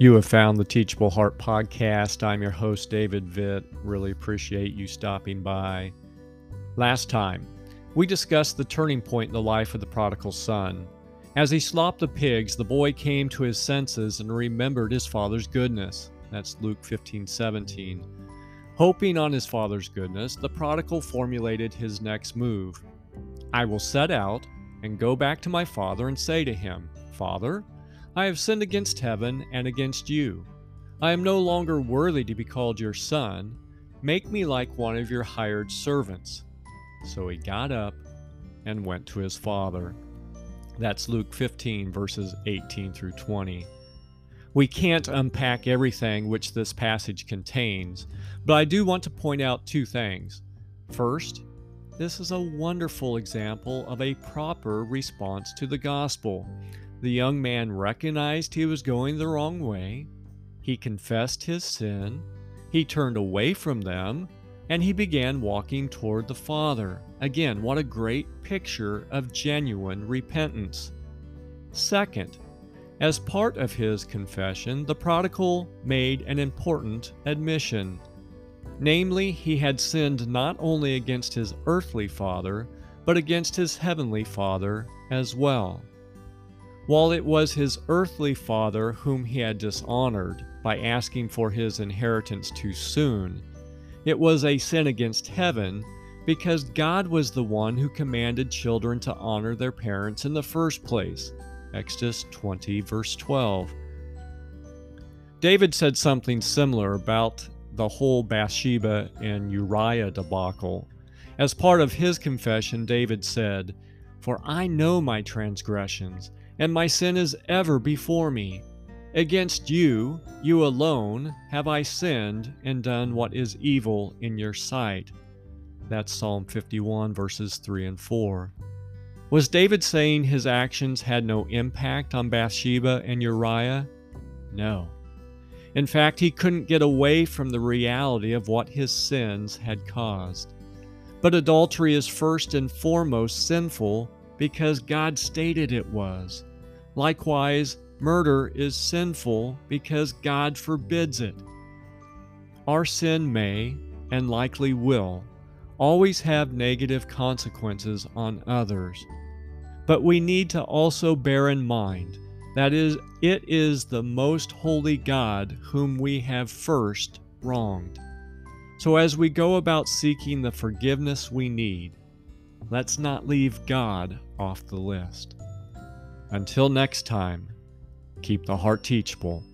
You have found the Teachable Heart podcast. I'm your host, David Vitt. Really appreciate you stopping by. Last time, we discussed the turning point in the life of the prodigal son. As he slopped the pigs, the boy came to his senses and remembered his father's goodness. That's Luke 15 17. Hoping on his father's goodness, the prodigal formulated his next move I will set out and go back to my father and say to him, Father, I have sinned against heaven and against you. I am no longer worthy to be called your son. Make me like one of your hired servants. So he got up and went to his father. That's Luke 15, verses 18 through 20. We can't unpack everything which this passage contains, but I do want to point out two things. First, this is a wonderful example of a proper response to the gospel. The young man recognized he was going the wrong way. He confessed his sin. He turned away from them and he began walking toward the Father. Again, what a great picture of genuine repentance. Second, as part of his confession, the prodigal made an important admission. Namely, he had sinned not only against his earthly father, but against his heavenly Father as well. While it was his earthly father whom he had dishonored by asking for his inheritance too soon, it was a sin against heaven because God was the one who commanded children to honor their parents in the first place. Exodus 20, verse 12. David said something similar about the whole Bathsheba and Uriah debacle. As part of his confession, David said, For I know my transgressions and my sin is ever before me. Against you, you alone, have I sinned and done what is evil in your sight. That's Psalm 51, verses 3 and 4. Was David saying his actions had no impact on Bathsheba and Uriah? No. In fact, he couldn't get away from the reality of what his sins had caused. But adultery is first and foremost sinful because God stated it was. Likewise, murder is sinful because God forbids it. Our sin may, and likely will, always have negative consequences on others. But we need to also bear in mind that is, it is the most holy God whom we have first wronged. So as we go about seeking the forgiveness we need, let's not leave God off the list. Until next time, keep the heart teachable